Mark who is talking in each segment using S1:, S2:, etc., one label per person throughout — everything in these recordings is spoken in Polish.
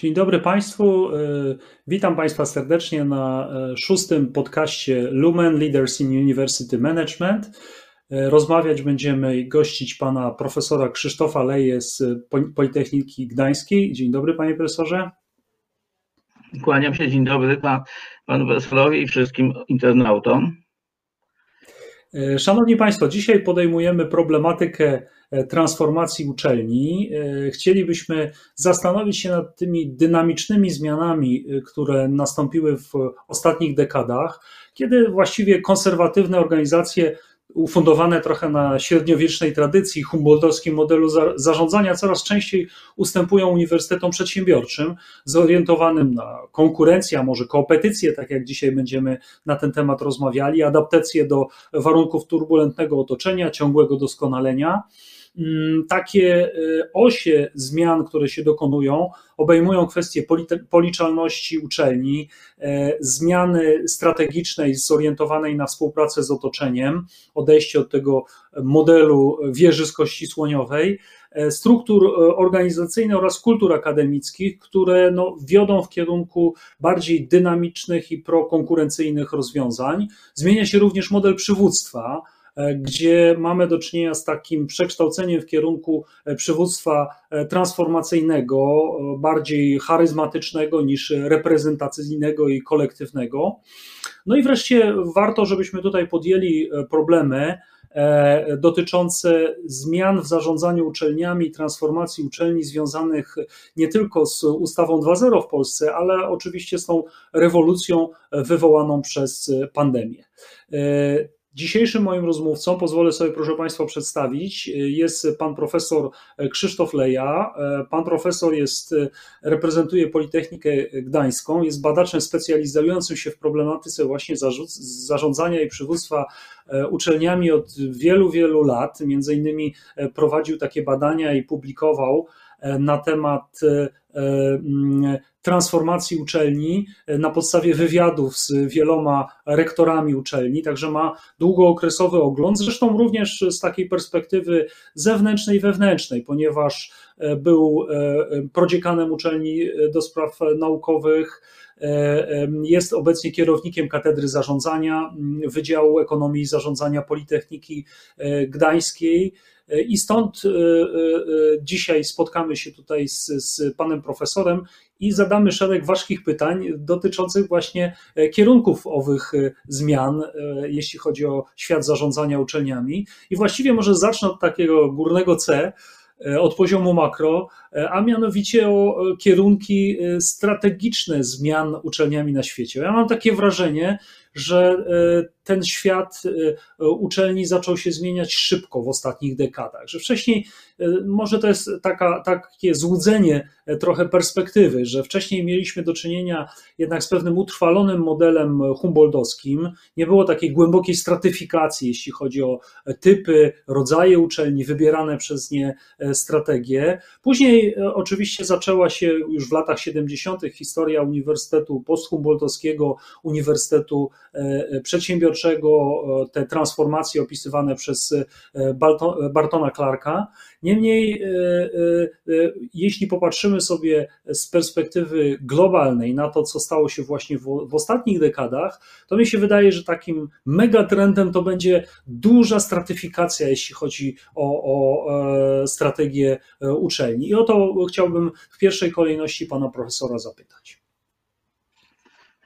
S1: Dzień dobry Państwu. Y, witam Państwa serdecznie na y, szóstym podcaście Lumen Leaders in University Management. Y, rozmawiać będziemy i gościć pana profesora Krzysztofa Leje z Politechniki Gdańskiej. Dzień dobry panie profesorze.
S2: Kłaniam się, dzień dobry pan, panu profesorowi i wszystkim internautom.
S1: Szanowni Państwo, dzisiaj podejmujemy problematykę E, transformacji uczelni. E, chcielibyśmy zastanowić się nad tymi dynamicznymi zmianami, e, które nastąpiły w ostatnich dekadach, kiedy właściwie konserwatywne organizacje ufundowane trochę na średniowiecznej tradycji humboldtowskim modelu zarządzania, coraz częściej ustępują uniwersytetom przedsiębiorczym, zorientowanym na konkurencję, a może kopetycję, tak jak dzisiaj będziemy na ten temat rozmawiali, adaptację do warunków turbulentnego otoczenia, ciągłego doskonalenia. Mm, takie y, osie zmian, które się dokonują, obejmują kwestie policzalności uczelni, e, zmiany strategicznej zorientowanej na współpracę z otoczeniem, odejście od tego modelu wieży z kości słoniowej, e, struktur e, organizacyjnych oraz kultur akademickich, które no, wiodą w kierunku bardziej dynamicznych i prokonkurencyjnych rozwiązań. Zmienia się również model przywództwa gdzie mamy do czynienia z takim przekształceniem w kierunku e, przywództwa e, transformacyjnego, bardziej charyzmatycznego niż reprezentacyjnego i kolektywnego. No i wreszcie warto, żebyśmy tutaj podjęli problemy dotyczące zmian w zarządzaniu uczelniami transformacji uczelni związanych nie tylko z ustawą 2.0 w Polsce, ale oczywiście z tą rewolucją wywołaną przez pandemię. Dzisiejszym moim rozmówcą, pozwolę sobie proszę Państwa przedstawić, jest pan profesor Krzysztof Leja. Pan profesor jest, reprezentuje Politechnikę Gdańską, jest badaczem specjalizującym się w problematyce właśnie zarządzania i przywództwa uczelniami od wielu, wielu lat. Między innymi prowadził takie badania i publikował na temat mm, transformacji uczelni e, na podstawie wywiadów z wieloma rektorami uczelni, także ma długookresowy ogląd, zresztą również z takiej perspektywy zewnętrznej i wewnętrznej, ponieważ e, był e, prodziekanem uczelni do spraw naukowych, jest obecnie kierownikiem Katedry Zarządzania Wydziału Ekonomii i Zarządzania Politechniki Gdańskiej. I stąd dzisiaj spotkamy się tutaj z, z panem profesorem i zadamy szereg ważkich pytań dotyczących właśnie e, kierunków owych e, zmian, e, jeśli chodzi o świat zarządzania uczelniami. I właściwie może zacznę od takiego górnego C, od poziomu makro, a mianowicie o kierunki strategiczne zmian uczelniami na świecie. Ja mam takie wrażenie, że ten świat uczelni zaczął się zmieniać szybko w ostatnich dekadach, że wcześniej może to jest taka, takie złudzenie trochę perspektywy, że wcześniej mieliśmy do czynienia jednak z pewnym utrwalonym modelem humboldtowskim. Nie było takiej głębokiej stratyfikacji, jeśli chodzi o typy, rodzaje uczelni, wybierane przez nie e, strategie. Później e, oczywiście zaczęła się już w latach 70. historia Uniwersytetu Posthumboldtowskiego, Uniwersytetu e, Przedsiębiorczego, te transformacje opisywane przez Bartona Clarka. Niemniej, jeśli popatrzymy sobie z perspektywy globalnej na to, co stało się właśnie w, w ostatnich dekadach, to mi się wydaje, że takim megatrendem to będzie duża stratyfikacja, jeśli chodzi o, o e, strategię e, uczelni. I o to chciałbym w pierwszej kolejności pana profesora zapytać.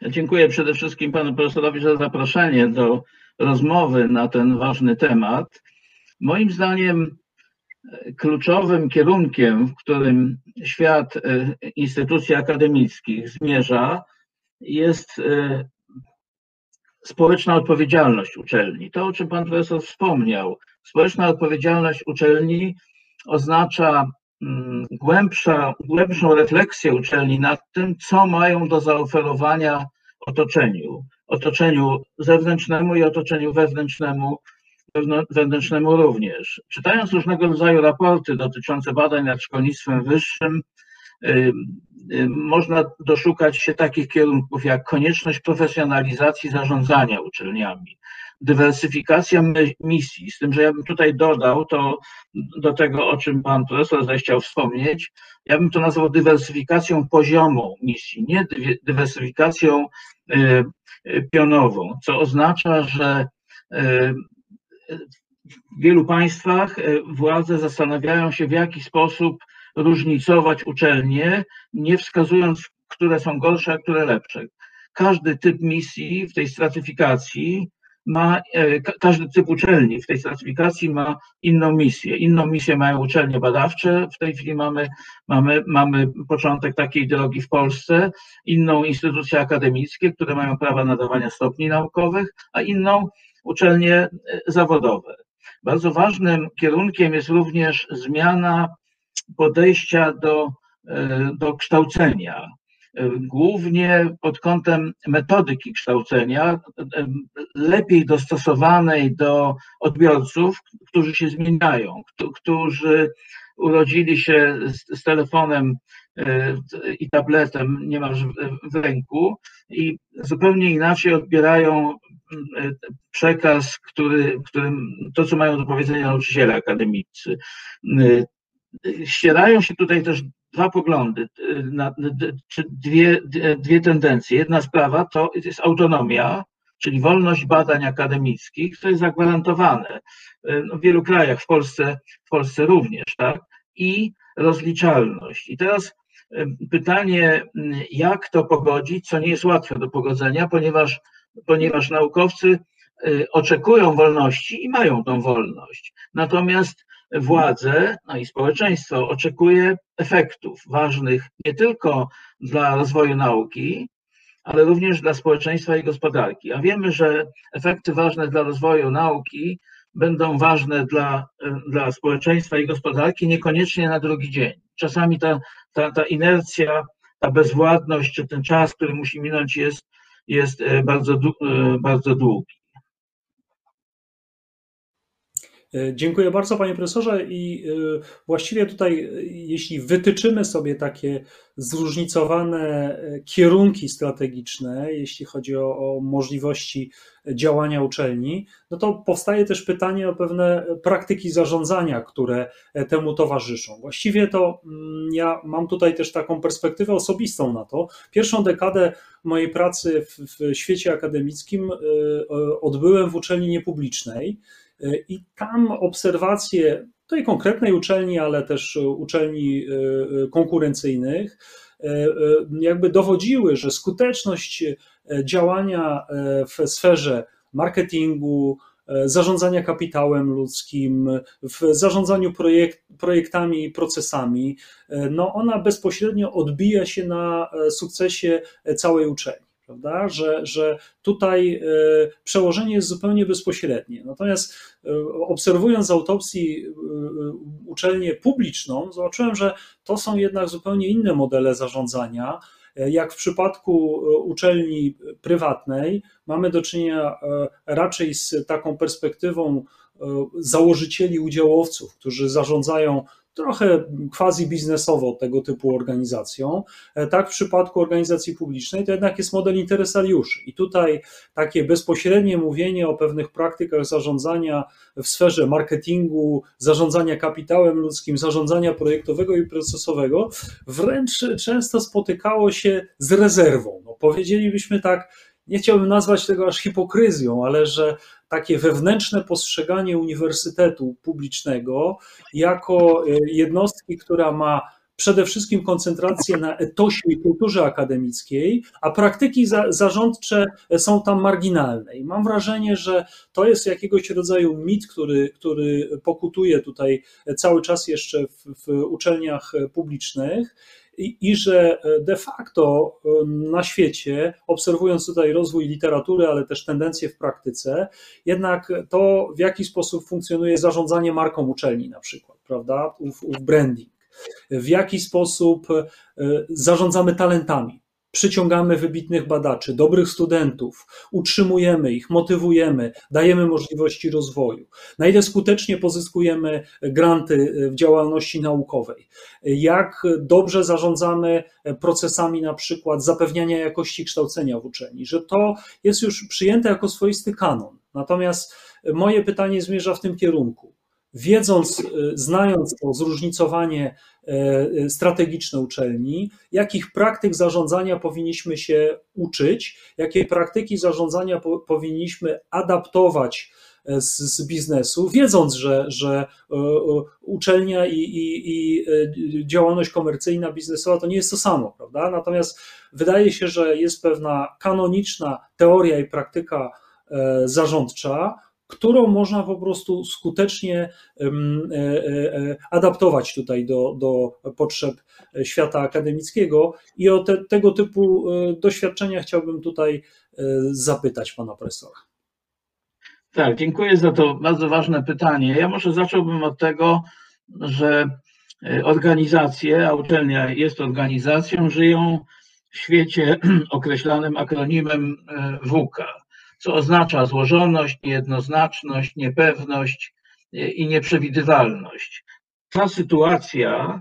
S2: Dziękuję przede wszystkim panu profesorowi za zaproszenie do rozmowy na ten ważny temat. Moim zdaniem kluczowym kierunkiem, w którym świat e, instytucji akademickich zmierza, jest e, społeczna odpowiedzialność uczelni. To, o czym pan profesor wspomniał, społeczna odpowiedzialność uczelni oznacza głębsza, głębszą refleksję uczelni nad tym, co mają do zaoferowania otoczeniu, otoczeniu zewnętrznemu i otoczeniu wewnętrznemu wewnętrznemu również. Czytając różnego rodzaju raporty dotyczące badań nad szkolnictwem wyższym, można doszukać się takich kierunków jak konieczność profesjonalizacji zarządzania uczelniami, dywersyfikacja misji. Z tym, że ja bym tutaj dodał to do tego, o czym pan profesor zechciał wspomnieć, ja bym to nazwał dywersyfikacją poziomu misji, nie dywersyfikacją y, y, pionową, co oznacza, że y, w wielu państwach władze zastanawiają się, w jaki sposób różnicować uczelnie, nie wskazując, które są gorsze, a które lepsze. Każdy typ misji w tej stratyfikacji ma, e, każdy typ uczelni w tej stratyfikacji ma inną misję. Inną misję mają uczelnie badawcze. W tej chwili mamy, mamy, mamy początek takiej drogi w Polsce, inną instytucje akademickie, które mają prawa nadawania stopni naukowych, a inną uczelnie e, zawodowe. Bardzo ważnym kierunkiem jest również zmiana podejścia do, e, do kształcenia głównie pod kątem metodyki kształcenia, lepiej dostosowanej do odbiorców, którzy się zmieniają, którzy urodzili się z, z telefonem e, i tabletem niemalże w ręku i zupełnie inaczej odbierają e, przekaz, który, którym, to, co mają do powiedzenia nauczyciele akademicy. Ścierają się tutaj też dwa poglądy, czy dwie, dwie tendencje. Jedna sprawa to jest autonomia, czyli wolność badań akademickich, to jest zagwarantowane w wielu krajach, w Polsce, w Polsce również, tak? I rozliczalność. I teraz pytanie, jak to pogodzić, co nie jest łatwe do pogodzenia, ponieważ, ponieważ naukowcy y, oczekują wolności i mają tą wolność. Natomiast władze, no i społeczeństwo oczekuje efektów ważnych nie tylko dla rozwoju nauki, ale również dla społeczeństwa i gospodarki. A wiemy, że efekty ważne dla rozwoju nauki będą ważne dla, dla społeczeństwa i gospodarki niekoniecznie na drugi dzień. Czasami ta, ta, ta inercja, ta bezwładność, czy ten czas, który musi minąć, jest, jest e, bardzo, e, bardzo długi.
S1: Dziękuję bardzo, panie profesorze. I e, właściwie tutaj, e, jeśli wytyczymy sobie takie zróżnicowane kierunki strategiczne, jeśli chodzi o, o, możliwości działania uczelni, no to powstaje też pytanie o pewne praktyki zarządzania, które temu towarzyszą. Właściwie to mm, ja mam tutaj też taką perspektywę osobistą na to. Pierwszą dekadę mojej pracy w, w świecie akademickim odbyłem w uczelni niepublicznej. E, I tam obserwacje tej konkretnej uczelni, ale też uczelni e, e, konkurencyjnych, jakby dowodziły, że skuteczność działania w sferze marketingu, zarządzania kapitałem ludzkim, w zarządzaniu projekt, projektami i procesami, no ona bezpośrednio odbija się na sukcesie całej uczelni prawda? Że, że tutaj e, przełożenie jest zupełnie bezpośrednie. Natomiast e, obserwując z autopsji e, uczelnię publiczną, zobaczyłem, że to są jednak zupełnie inne modele zarządzania. Jak w przypadku uczelni prywatnej, mamy do czynienia raczej z taką perspektywą założycieli, udziałowców, którzy zarządzają trochę quasi biznesowo tego typu organizacją. E, tak w przypadku organizacji publicznej to jednak jest model interesariuszy. I tutaj takie bezpośrednie mówienie o pewnych praktykach zarządzania w sferze marketingu, zarządzania kapitałem ludzkim, zarządzania projektowego i procesowego wręcz często spotykało się z rezerwą. No, powiedzielibyśmy tak, nie chciałbym nazwać tego aż hipokryzją, ale że takie wewnętrzne postrzeganie uniwersytetu publicznego jako e, jednostki, która ma przede wszystkim koncentrację na etosie i kulturze akademickiej, a praktyki za, zarządcze są tam marginalne. I mam wrażenie, że to jest jakiegoś rodzaju mit, który, który pokutuje tutaj cały czas jeszcze w, w uczelniach publicznych i, i że e, de facto e, na świecie, obserwując tutaj rozwój literatury, ale też tendencje w praktyce, jednak to, w jaki sposób funkcjonuje zarządzanie marką uczelni, na przykład, prawda, ów, branding, w jaki sposób e, zarządzamy talentami przyciągamy wybitnych badaczy, dobrych studentów, utrzymujemy ich, motywujemy, dajemy możliwości rozwoju, na ile skutecznie pozyskujemy granty w działalności naukowej, jak dobrze zarządzamy procesami na przykład zapewniania jakości kształcenia w uczelni, że to jest już przyjęte jako swoisty kanon. Natomiast moje pytanie zmierza w tym kierunku. Wiedząc, znając to zróżnicowanie strategiczne uczelni, jakich praktyk zarządzania powinniśmy się uczyć, jakie praktyki zarządzania po, powinniśmy adaptować z, z biznesu, wiedząc, że, że e, e, uczelnia i, i, i e, działalność komercyjna, biznesowa to nie jest to samo, prawda? Natomiast wydaje się, że jest pewna kanoniczna teoria i praktyka zarządcza, którą można po prostu skutecznie adaptować tutaj do, do potrzeb świata akademickiego. I o te, tego typu doświadczenia chciałbym tutaj zapytać pana profesora.
S2: Tak, dziękuję za to bardzo ważne pytanie. Ja może zacząłbym od tego, że e, organizacje, a uczelnia jest organizacją, żyją w świecie określanym akronimem e, WUKA, co oznacza złożoność, niejednoznaczność, niepewność e, i nieprzewidywalność. Ta sytuacja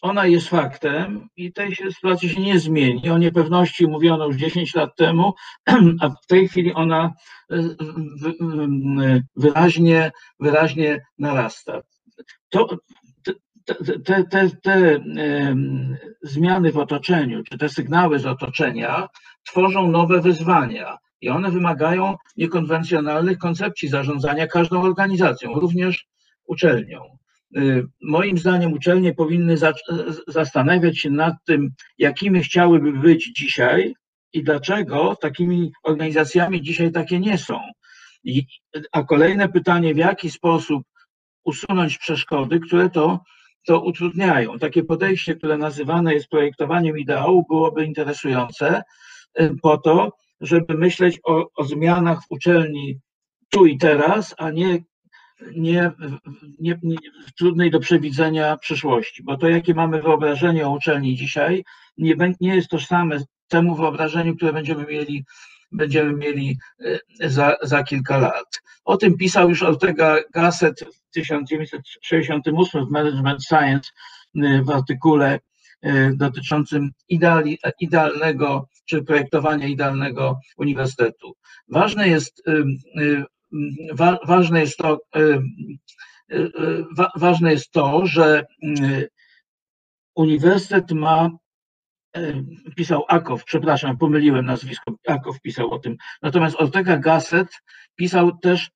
S2: ona jest faktem i tej sytuacji się nie zmieni. O niepewności mówiono już 10 lat temu, a w tej chwili ona e, wyraźnie, wyraźnie narasta. To, te, te, te, zmiany w otoczeniu, czy te sygnały z otoczenia tworzą nowe wyzwania i one wymagają niekonwencjonalnych koncepcji zarządzania każdą organizacją, również uczelnią. Y, moim zdaniem uczelnie powinny zastanawiać się nad tym, jakimi chciałyby być dzisiaj i dlaczego takimi organizacjami dzisiaj takie nie są. I, a kolejne pytanie, w jaki sposób usunąć przeszkody, które to, to utrudniają. Takie podejście, które nazywane jest projektowaniem ideału, byłoby interesujące y, po to, żeby myśleć o, o zmianach w uczelni tu i teraz, a nie nie, nie, nie, trudnej do przewidzenia przyszłości, bo to, jakie mamy wyobrażenie o uczelni dzisiaj, nie, nie jest tożsame temu wyobrażeniu, które będziemy mieli, będziemy mieli e, za, za kilka lat. O tym pisał już Ortega Gasset w 1968 w Management Science e, w artykule dotyczącym ideali, idealnego czy projektowania idealnego uniwersytetu. Ważne jest wa, ważne jest to, wa, ważne jest to, że uniwersytet ma pisał Akow, przepraszam, pomyliłem nazwisko, Akow pisał o tym. Natomiast Ortega Gasset pisał też,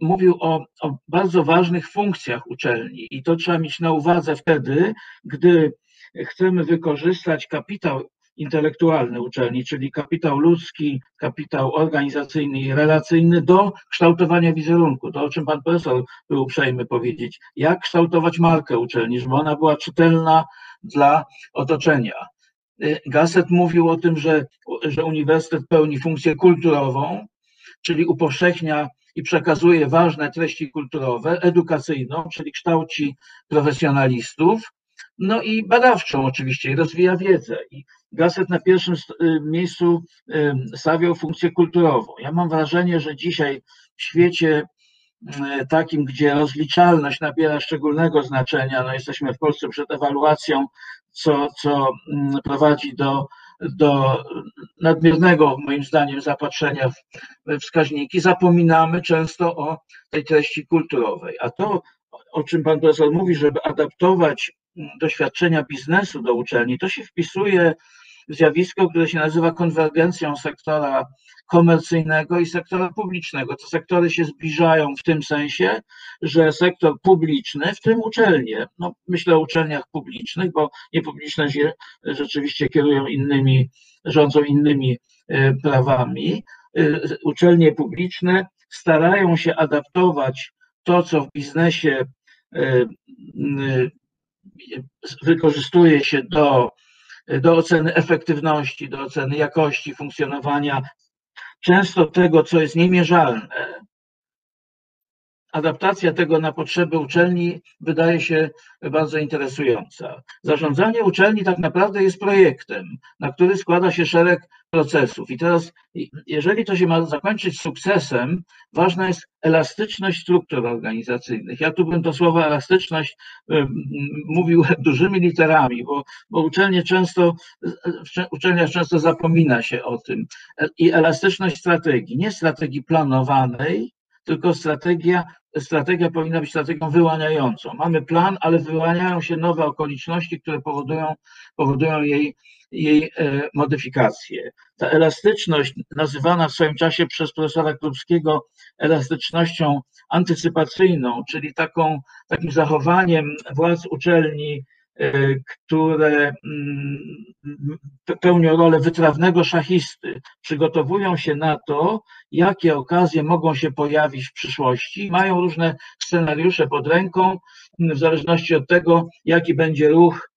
S2: mówił o, o bardzo ważnych funkcjach uczelni i to trzeba mieć na uwadze wtedy, gdy chcemy wykorzystać kapitał intelektualny uczelni, czyli kapitał ludzki, kapitał organizacyjny i relacyjny do kształtowania wizerunku. To, o czym pan profesor był uprzejmy powiedzieć. Jak kształtować markę uczelni, żeby ona była czytelna dla otoczenia. Y, Gasset mówił o tym, że, że uniwersytet pełni funkcję kulturową, czyli upowszechnia i przekazuje ważne treści kulturowe, edukacyjną, czyli kształci profesjonalistów, no i badawczą oczywiście, i rozwija wiedzę. I Gasset na pierwszym y, miejscu y, stawiał funkcję kulturową. Ja mam wrażenie, że dzisiaj w świecie y, takim, gdzie rozliczalność nabiera szczególnego znaczenia, no jesteśmy w Polsce przed ewaluacją, co, co mm, prowadzi do, do nadmiernego, moim zdaniem, zapatrzenia w wskaźniki, zapominamy często o tej treści kulturowej. A to, o czym pan profesor mówi, żeby adaptować doświadczenia biznesu do uczelni, to się wpisuje w zjawisko, które się nazywa konwergencją sektora komercyjnego i sektora publicznego. Te sektory się zbliżają w tym sensie, że sektor publiczny, w tym uczelnie, no myślę o uczelniach publicznych, bo niepubliczne się rzeczywiście kierują innymi, rządzą innymi e, prawami. E, uczelnie publiczne starają się adaptować to, co w biznesie e, wykorzystuje się do, do oceny efektywności, do oceny jakości funkcjonowania, często tego, co jest niemierzalne, adaptacja tego na potrzeby uczelni wydaje się bardzo interesująca. Zarządzanie uczelni tak naprawdę jest projektem, na który składa się szereg procesów. I teraz, jeżeli to się ma zakończyć sukcesem, ważna jest elastyczność struktur organizacyjnych. Ja tu bym to słowo elastyczność mówił dużymi literami, bo, bo uczelnie często, uczelnia często zapomina się o tym. I elastyczność strategii, nie strategii planowanej, tylko strategia, strategia powinna być strategią wyłaniającą. Mamy plan, ale wyłaniają się nowe okoliczności, które powodują, powodują jej, jej e, modyfikację. Ta elastyczność, nazywana w swoim czasie przez profesora Krupskiego elastycznością antycypacyjną, czyli taką, takim zachowaniem władz uczelni, które mm, pełnią rolę wytrawnego szachisty, przygotowują się na to, jakie okazje mogą się pojawić w przyszłości, mają różne scenariusze pod ręką, w zależności od tego, jaki będzie ruch,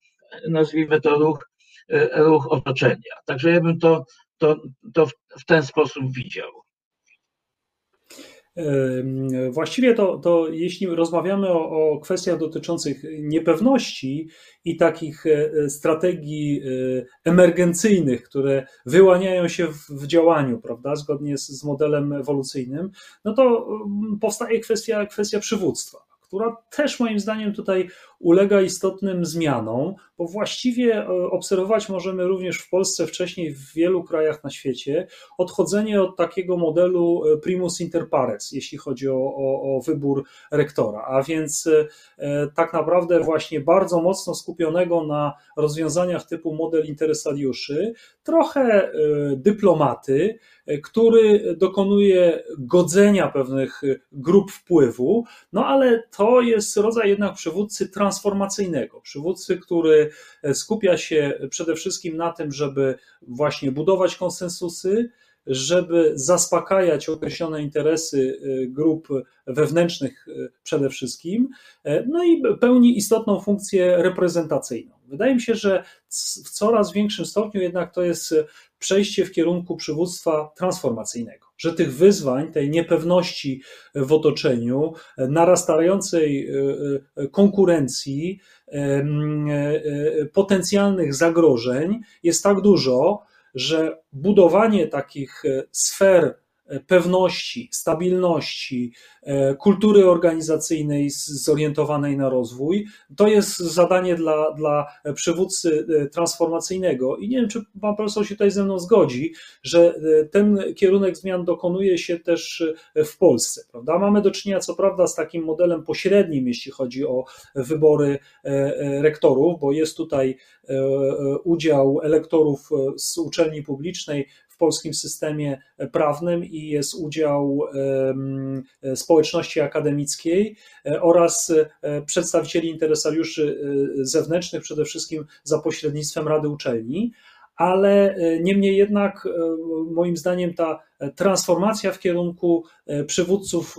S2: nazwijmy to ruch, e, ruch otoczenia. Także ja bym to, to, to w ten sposób widział.
S1: Właściwie to, to jeśli rozmawiamy o, o, kwestiach dotyczących niepewności i takich e, strategii e, emergencyjnych, które wyłaniają się w, w działaniu, prawda, zgodnie z, z modelem ewolucyjnym, no to powstaje kwestia, kwestia przywództwa która też moim zdaniem tutaj ulega istotnym zmianom, bo właściwie e, obserwować możemy również w Polsce, wcześniej w wielu krajach na świecie, odchodzenie od takiego modelu e, primus inter pares, jeśli chodzi o, o, o wybór rektora, a więc e, tak naprawdę właśnie bardzo mocno skupionego na rozwiązaniach typu model interesariuszy, trochę dyplomaty, który dokonuje godzenia pewnych grup wpływu, no ale to jest rodzaj jednak przywódcy transformacyjnego, przywódcy, który skupia się przede wszystkim na tym, żeby właśnie budować konsensusy, żeby zaspokajać określone interesy y, grup wewnętrznych y, przede wszystkim, no i pełni istotną funkcję reprezentacyjną. Wydaje mi się, że w coraz większym stopniu jednak to jest przejście w kierunku przywództwa transformacyjnego, że tych wyzwań, tej niepewności w otoczeniu, narastającej konkurencji, potencjalnych zagrożeń jest tak dużo, że budowanie takich e, sfer E, pewności, stabilności, e, kultury organizacyjnej zorientowanej na rozwój. To jest zadanie dla, dla przywódcy e, transformacyjnego. I nie wiem, czy pan profesor się tutaj ze mną zgodzi, że ten kierunek zmian dokonuje się też w Polsce. Prawda? Mamy do czynienia, co prawda, z takim modelem pośrednim, jeśli chodzi o wybory rektorów, bo jest tutaj udział elektorów z uczelni publicznej polskim systemie prawnym i jest udział społeczności akademickiej e, oraz e, przedstawicieli interesariuszy e, zewnętrznych, przede wszystkim za pośrednictwem Rady Uczelni ale niemniej jednak moim zdaniem ta transformacja w kierunku przywódców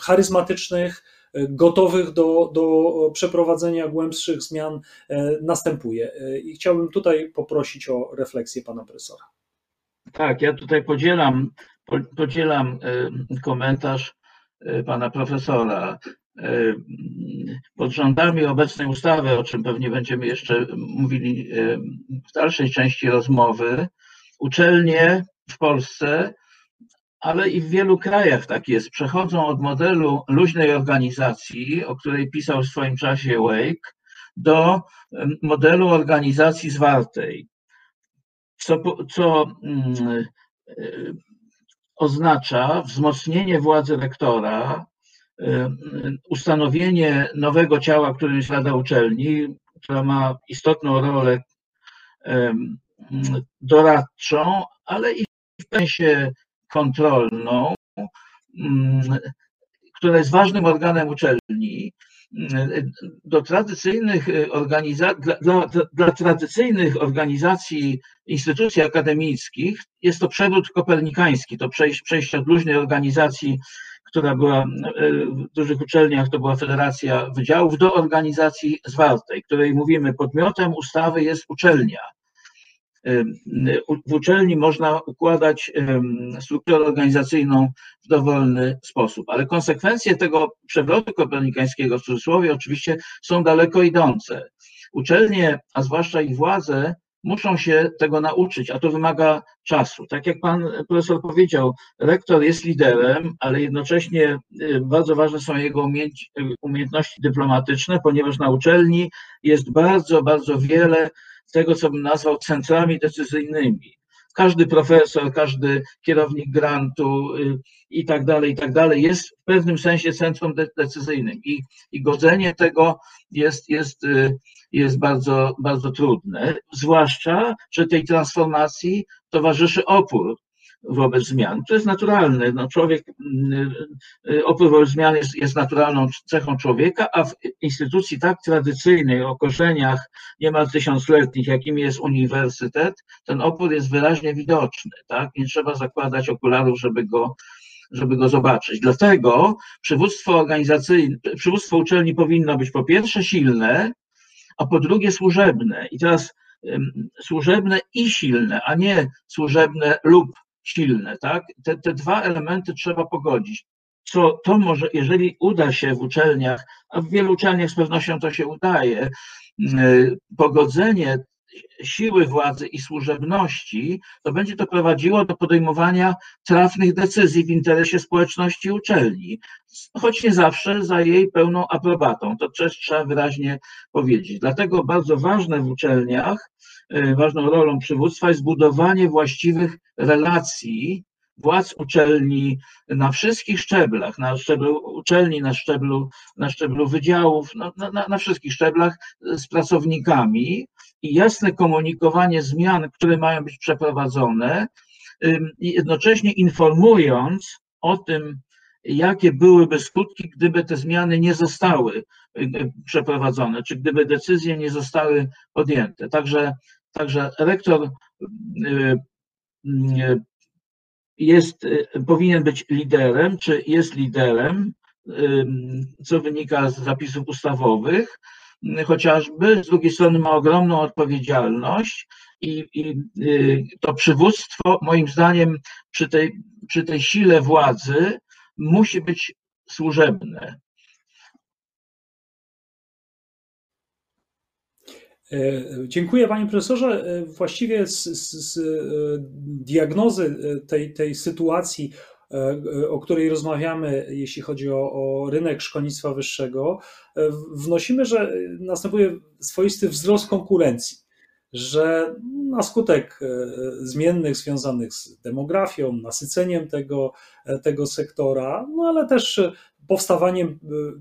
S1: charyzmatycznych, gotowych do, do przeprowadzenia głębszych zmian następuje. I chciałbym tutaj poprosić o refleksję pana profesora.
S2: Tak, ja tutaj podzielam, podzielam y, komentarz y, pana profesora. Y, pod rządami obecnej ustawy, o czym pewnie będziemy jeszcze mówili w dalszej części rozmowy, uczelnie w Polsce, ale i w wielu krajach tak jest, przechodzą od modelu luźnej organizacji, o której pisał w swoim czasie Wake, do modelu organizacji zwartej co, co mm, e, oznacza wzmocnienie władzy rektora, e, ustanowienie nowego ciała, którym jest Rada Uczelni, która ma istotną rolę doradczą, ale i w sensie kontrolną, mm, która jest ważnym organem uczelni do tradycyjnych organizacji, dla, dla, dla, tradycyjnych organizacji, instytucji akademickich jest to przewrót kopernikański, to przejście, przejście od luźnej organizacji, która była w dużych uczelniach, to była Federacja Wydziałów, do organizacji zwartej, której mówimy, podmiotem ustawy jest uczelnia. W uczelni można układać strukturę organizacyjną w dowolny sposób, ale konsekwencje tego przewrotu kopernikańskiego w cudzysłowie oczywiście są daleko idące. Uczelnie, a zwłaszcza ich władze, muszą się tego nauczyć, a to wymaga czasu. Tak jak pan profesor powiedział, rektor jest liderem, ale jednocześnie y, bardzo ważne są jego umiejętności dyplomatyczne, ponieważ na uczelni jest bardzo, bardzo wiele tego, co bym nazwał centrami decyzyjnymi. każdy profesor, każdy kierownik grantu i tak dalej, i tak dalej jest w pewnym sensie centrum decyzyjnym. I, i godzenie tego jest, jest, jest bardzo, bardzo trudne, zwłaszcza, że tej transformacji towarzyszy opór wobec zmian. To jest naturalne. No, człowiek, mm, y, opór wobec zmian jest, jest naturalną cechą człowieka, a w instytucji tak tradycyjnej, o korzeniach niemal tysiącletnich, jakim jest uniwersytet, ten opór jest wyraźnie widoczny. Tak? Nie trzeba zakładać okularów, żeby go żeby go zobaczyć. Dlatego przywództwo organizacyjne, przywództwo uczelni powinno być po pierwsze silne, a po drugie służebne. I teraz służebne i silne, a nie służebne lub silne, tak? Te, te dwa elementy trzeba pogodzić. Co to może, jeżeli uda się w uczelniach, a w wielu uczelniach z pewnością to się udaje, y, pogodzenie siły władzy i służebności, to będzie to prowadziło do podejmowania trafnych decyzji w interesie społeczności uczelni, choć nie zawsze za jej pełną aprobatą. To też trzeba wyraźnie powiedzieć. Dlatego bardzo ważne w uczelniach ważną rolą przywództwa jest budowanie właściwych relacji władz uczelni na wszystkich szczeblach, na szczeblu uczelni, na szczeblu, na szczeblu wydziałów, na, na, na wszystkich szczeblach z pracownikami i jasne komunikowanie zmian, które mają być przeprowadzone, i jednocześnie informując o tym, jakie byłyby skutki, gdyby te zmiany nie zostały przeprowadzone, czy gdyby decyzje nie zostały podjęte. Także Także rektor y, y, jest, y, powinien być liderem, czy jest liderem, co wynika z zapisów ustawowych, chociażby, z drugiej strony ma ogromną odpowiedzialność i, i to przywództwo, moim zdaniem, przy tej, przy tej sile władzy musi być służebne.
S1: Dziękuję panie profesorze. E, właściwie z, z, z, e, diagnozy tej, tej sytuacji, o której rozmawiamy, jeśli chodzi o, o, rynek szkolnictwa wyższego, wnosimy, że następuje swoisty wzrost konkurencji, że na skutek zmiennych związanych z demografią, nasyceniem tego, tego sektora, no ale też powstawaniem y,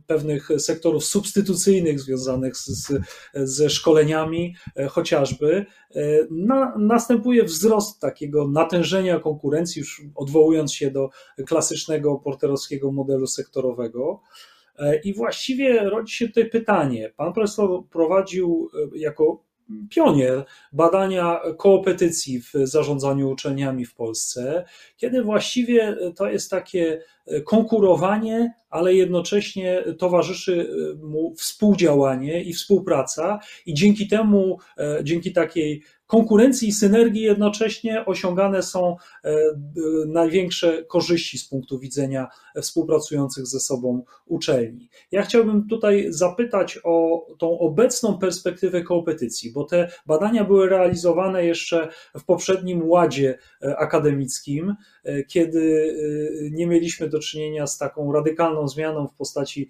S1: pewnych sektorów substytucyjnych związanych z, ze szkoleniami e, chociażby, e, na, następuje wzrost takiego natężenia konkurencji, już odwołując się do klasycznego porterowskiego modelu sektorowego. E, I właściwie rodzi się tutaj pytanie. Pan profesor prowadził jako pionier badania koopetycji w zarządzaniu uczelniami w Polsce, kiedy właściwie to jest takie konkurowanie, ale jednocześnie towarzyszy mu współdziałanie i współpraca, i dzięki temu, dzięki takiej konkurencji i synergii jednocześnie osiągane są e, największe korzyści z punktu widzenia współpracujących ze sobą uczelni. Ja chciałbym tutaj zapytać o tą obecną perspektywę kompetycji, bo te badania były realizowane jeszcze w poprzednim ładzie e, akademickim, e, kiedy nie mieliśmy do czynienia z taką radykalną zmianą w postaci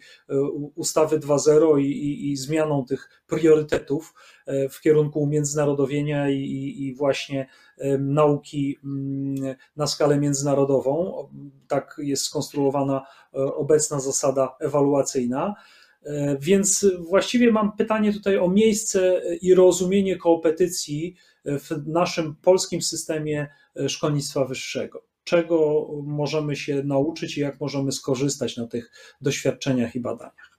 S1: ustawy 2.0 i, i, i zmianą tych priorytetów w kierunku umiędzynarodowienia i, i właśnie nauki mm, na skalę międzynarodową. Tak jest skonstruowana e, obecna zasada ewaluacyjna. E, więc właściwie mam pytanie tutaj o miejsce i rozumienie kopetycji w naszym polskim systemie e, szkolnictwa wyższego. Czego możemy się nauczyć i jak możemy skorzystać na tych doświadczeniach i badaniach?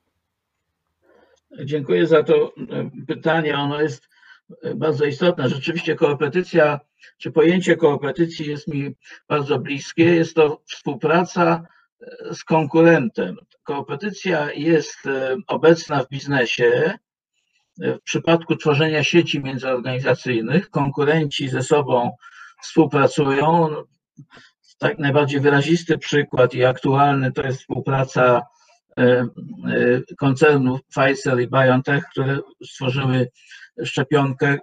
S2: Dziękuję za to e, pytanie. Ono jest e, bardzo istotne. Rzeczywiście korepetycja, czy pojęcie korepetycji jest mi bardzo bliskie. Jest to współpraca e, z konkurentem. Korepetycja jest obecna w biznesie. W przypadku tworzenia sieci międzyorganizacyjnych konkurenci ze sobą współpracują. Tak najbardziej wyrazisty przykład i aktualny to jest współpraca E, e, koncernów Pfizer i BioNTech, które stworzyły szczepionkę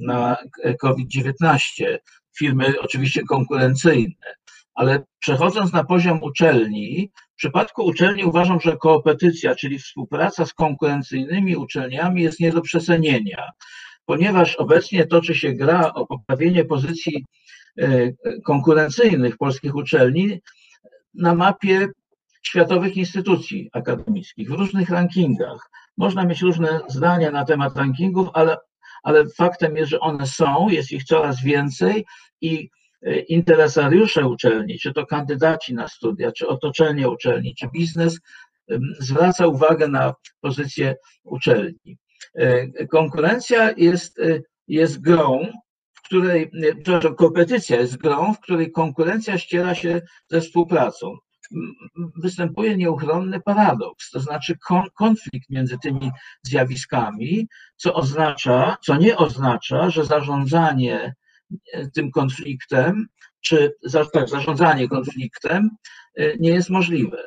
S2: na COVID-19. Firmy oczywiście konkurencyjne. Ale przechodząc na poziom uczelni, w przypadku uczelni uważam, że koopetycja, czyli współpraca z konkurencyjnymi uczelniami jest nie do przecenienia, ponieważ obecnie toczy się gra o poprawienie pozycji konkurencyjnych polskich uczelni na mapie światowych instytucji akademickich, w różnych rankingach. Można mieć różne zdania na temat rankingów, ale, ale faktem jest, że one są, jest ich coraz więcej i e, interesariusze uczelni, czy to kandydaci na studia, czy otoczenie uczelni, czy biznes, zwraca uwagę na pozycję uczelni. E, konkurencja jest, e, jest grą, której, przepraszam, kompetycja jest grą, w której konkurencja ściera się ze współpracą występuje nieuchronny paradoks, to znaczy konflikt między tymi zjawiskami, co oznacza, co nie oznacza, że zarządzanie e, tym konfliktem, czy tak, zarządzanie konfliktem e, nie jest możliwe.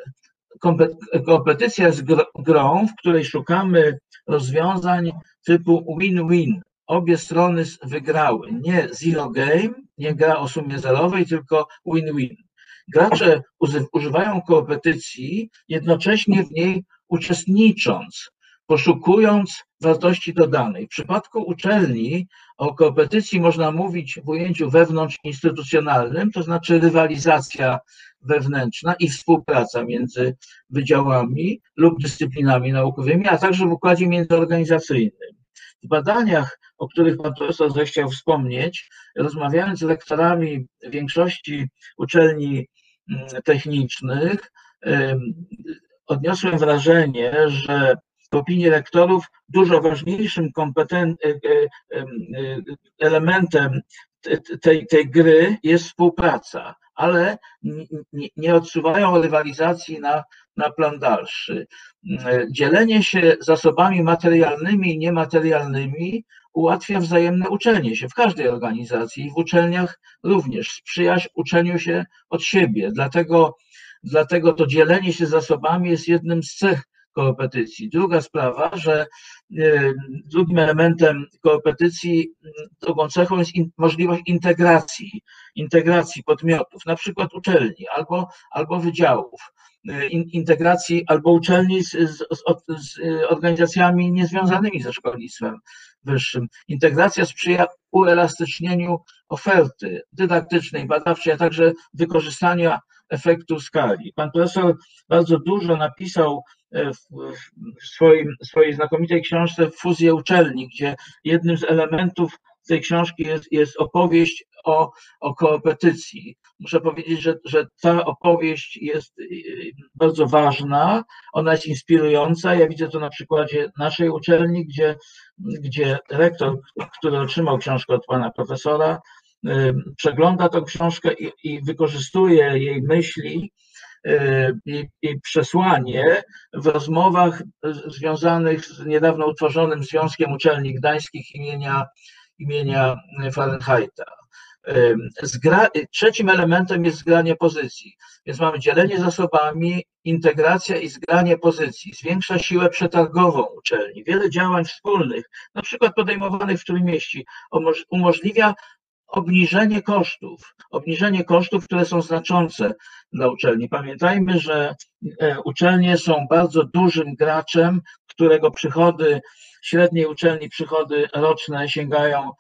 S2: Kompetycja jest grą, w której szukamy rozwiązań typu win-win. Obie strony wygrały. Nie zero game, nie gra o sumie zerowej, tylko win-win. Gracze używają korepetycji, jednocześnie w niej uczestnicząc, poszukując wartości dodanej. W przypadku uczelni o korepetycji można mówić w ujęciu wewnątrzinstytucjonalnym, to znaczy rywalizacja wewnętrzna i współpraca między wydziałami lub dyscyplinami naukowymi, a także w układzie międzyorganizacyjnym. W badaniach, o których pan profesor zechciał wspomnieć, rozmawiając z lektorami większości uczelni technicznych, odniosłem wrażenie, że w opinii rektorów dużo ważniejszym e, e, e, elementem tej, tej gry jest współpraca, ale nie odsuwają rywalizacji na, na plan dalszy. Dzielenie się zasobami materialnymi i niematerialnymi ułatwia wzajemne uczenie się w każdej organizacji i w uczelniach również. Sprzyjać uczeniu się od siebie. Dlatego, dlatego to dzielenie się zasobami jest jednym z cech korepetycji. Druga sprawa, że drugim elementem korepetycji, drugą cechą jest in, możliwość integracji, integracji podmiotów, na przykład uczelni albo, albo wydziałów integracji albo uczelni z, z, z, organizacjami niezwiązanymi ze szkolnictwem wyższym. Integracja sprzyja uelastycznieniu oferty dydaktycznej, badawczej, a także wykorzystania efektu skali. Pan profesor bardzo dużo napisał e, w, swoim, swojej znakomitej książce Fuzję uczelni, gdzie jednym z elementów tej książki jest, jest opowieść o, o. Muszę powiedzieć, że, że ta opowieść jest y, bardzo ważna, ona jest inspirująca. Ja widzę to na przykładzie naszej uczelni, gdzie, gdzie rektor, który otrzymał książkę od pana profesora, przegląda tę książkę i, i wykorzystuje jej myśli y, i, i, przesłanie w rozmowach związanych z niedawno utworzonym Związkiem Uczelni Gdańskich imienia imienia Fahrenheita. Zgra, trzecim elementem jest zgranie pozycji. Więc mamy dzielenie zasobami, integracja i zgranie pozycji. Zwiększa siłę przetargową uczelni. Wiele działań wspólnych, na przykład podejmowanych w Trójmieści, umożliwia obniżenie kosztów, obniżenie kosztów, które są znaczące dla uczelni. Pamiętajmy, że e, uczelnie są bardzo dużym graczem, którego przychody średniej uczelni przychody roczne sięgają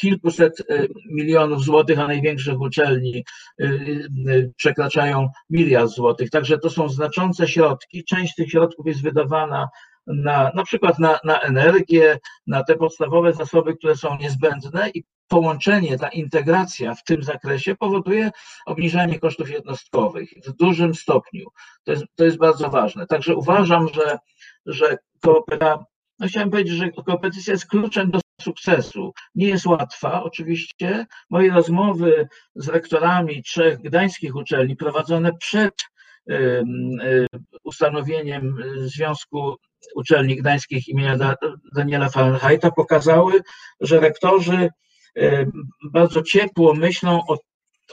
S2: kilkuset y, milionów złotych, a największych uczelni y, przekraczają miliard złotych. Także to są znaczące środki. Część tych środków jest wydawana na, na przykład na, na energię, na te podstawowe zasoby, które są niezbędne i połączenie, ta integracja w tym zakresie powoduje obniżanie kosztów jednostkowych w dużym stopniu. To jest, to jest bardzo ważne. Także uważam, że, że koopera, no chciałem powiedzieć, że kompetencja jest kluczem do sukcesu. Nie jest łatwa, oczywiście. Moje rozmowy z rektorami trzech gdańskich uczelni prowadzone przed ustanowieniem Związku Uczelni Gdańskich imienia Daniela Fahrenheita pokazały, że rektorzy bardzo ciepło myślą o,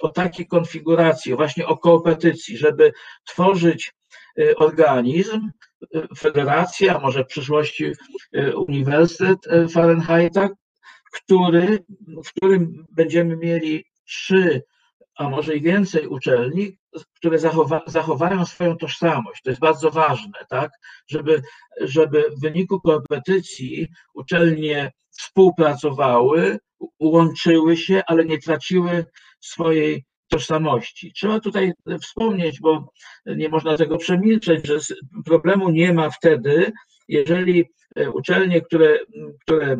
S2: o takiej konfiguracji, właśnie o koopetycji, żeby tworzyć y, organizm, federacja, może w przyszłości y, Uniwersytet y, Fahrenheita, który, w którym będziemy mieli trzy, a może i więcej uczelni, które zachowa, zachowają swoją tożsamość. To jest bardzo ważne, tak? Żeby, żeby w wyniku kompetycji uczelnie współpracowały, łączyły się, ale nie traciły swojej tożsamości. Trzeba tutaj wspomnieć, bo nie można tego przemilczeć, że problemu nie ma wtedy, jeżeli e, uczelnie, które, które e,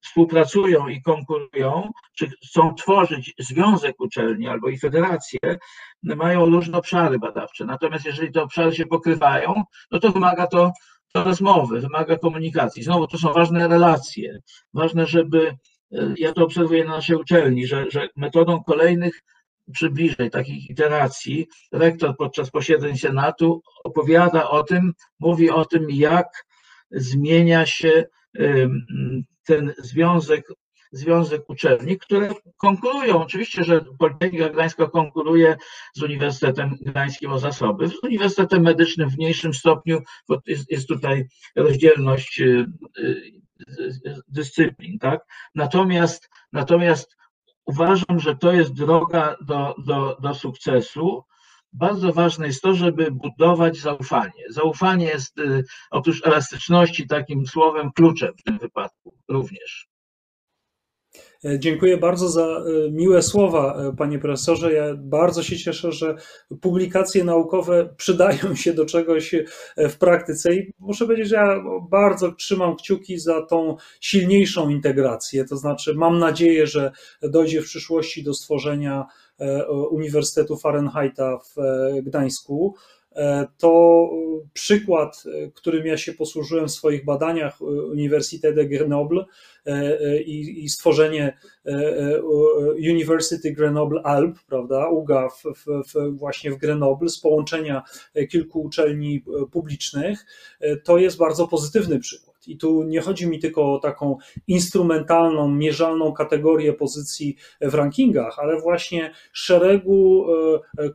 S2: współpracują i konkurują, czy chcą tworzyć związek uczelni albo i federację, mają różne obszary badawcze. Natomiast jeżeli te obszary się pokrywają, no to wymaga to, to rozmowy, wymaga komunikacji. Znowu to są ważne relacje. Ważne, żeby ja to obserwuję na naszej uczelni, że, że metodą kolejnych przybliżeń, takich iteracji, rektor podczas posiedzeń Senatu opowiada o tym, mówi o tym, jak zmienia się ten związek, związek uczelni, które konkurują. Oczywiście, że Politechnika Gdańska konkuruje z Uniwersytetem Gdańskim o zasoby, z Uniwersytetem Medycznym w mniejszym stopniu, bo jest, jest tutaj rozdzielność y, y, dyscyplin, tak? Natomiast, natomiast uważam, że to jest droga do, do, do sukcesu. Bardzo ważne jest to, żeby budować zaufanie. Zaufanie jest y, oprócz elastyczności takim słowem kluczem w tym wypadku również.
S1: E, dziękuję bardzo za e, miłe słowa, e, panie profesorze. Ja bardzo się cieszę, że publikacje naukowe przydają się do czegoś w praktyce i muszę powiedzieć, że ja bardzo trzymam kciuki za tą silniejszą integrację. To znaczy, mam nadzieję, że dojdzie w przyszłości do stworzenia Uniwersytetu Fahrenheita w Gdańsku. To przykład, którym ja się posłużyłem w swoich badaniach Uniwersytet de Grenoble, E, e, i, i stworzenie e, University Grenoble Alp, prawda, UGA w, w, właśnie w Grenoble z połączenia kilku uczelni publicznych, to jest bardzo pozytywny przykład. I tu nie chodzi mi tylko o taką instrumentalną, mierzalną kategorię pozycji w rankingach, ale właśnie szeregu